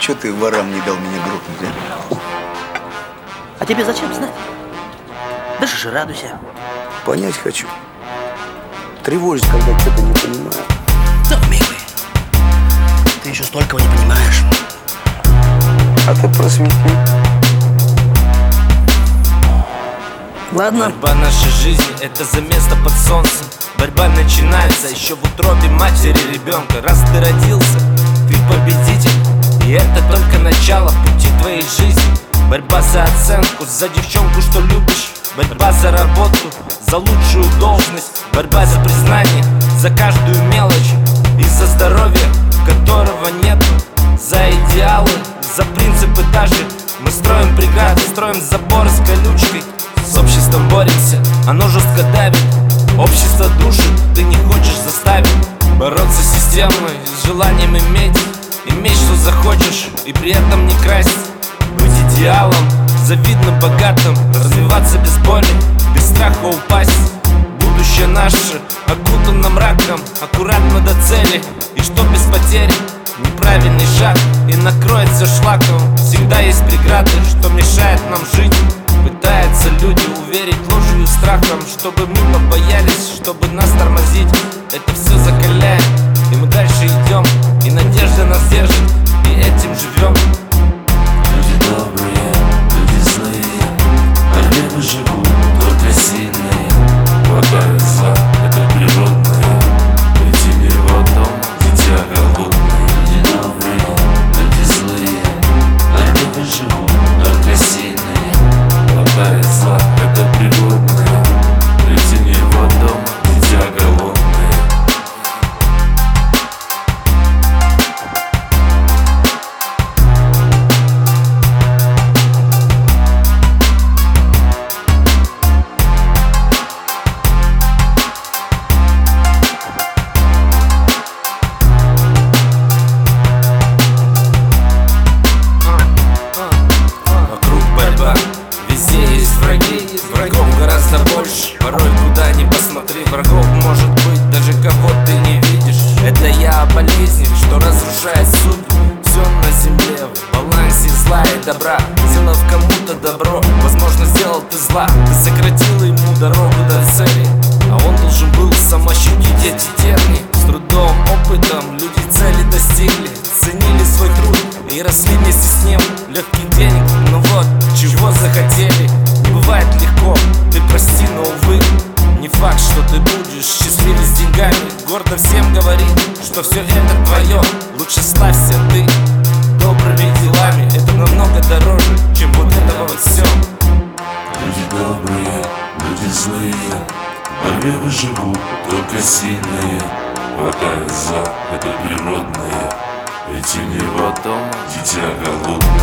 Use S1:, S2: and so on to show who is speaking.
S1: Че ты ворам не дал меня грохнуть, а?
S2: А тебе зачем знать? Дышишь и радуйся.
S1: Понять хочу. Тревожусь, когда что-то не понимаю.
S2: Да, милый, ты еще столького не понимаешь.
S1: А ты просвети.
S2: Ладно,
S3: Борьба нашей жизни – это за место под солнцем Борьба начинается еще в утробе матери ребенка Раз ты родился, ты победитель начало пути твоей жизни. Борьба за оценку, за девчонку, что любишь. Борьба за работу, за лучшую должность. Борьба за признание, за каждую мелочь. И за здоровье, которого нет. За идеалы, за принципы даже. Мы строим бригады, строим забор с колючкой. С обществом боремся, оно жестко давит. Общество душит, ты не хочешь заставить. Бороться с системой, с желанием иметь и при этом не красть. Быть идеалом, завидно богатым Развиваться без боли, без страха упасть. Будущее наше окутано мраком Аккуратно до цели, и что без потери? Неправильный шаг и накроется шлаком. Всегда есть преграды, что мешает нам жить. Пытаются люди уверить ложью и страхом Чтобы мы побоялись, чтобы нас тормозить. Это добра. Сделав кому-то добро, возможно сделал ты зла. Ты сократил ему дорогу до цели. А он должен был сам ощутить эти терни. С трудом, опытом люди цели достигли. Ценили свой труд и росли вместе с ним. Легких денег, но вот чего захотели. Не бывает легко, ты прости, но увы Не факт, что ты будешь счастливый с деньгами. Гордо всем говори, что все это твое
S4: В борьбе выживут только сильные Хватает зла, это природное Ведь не в одном дитя голодное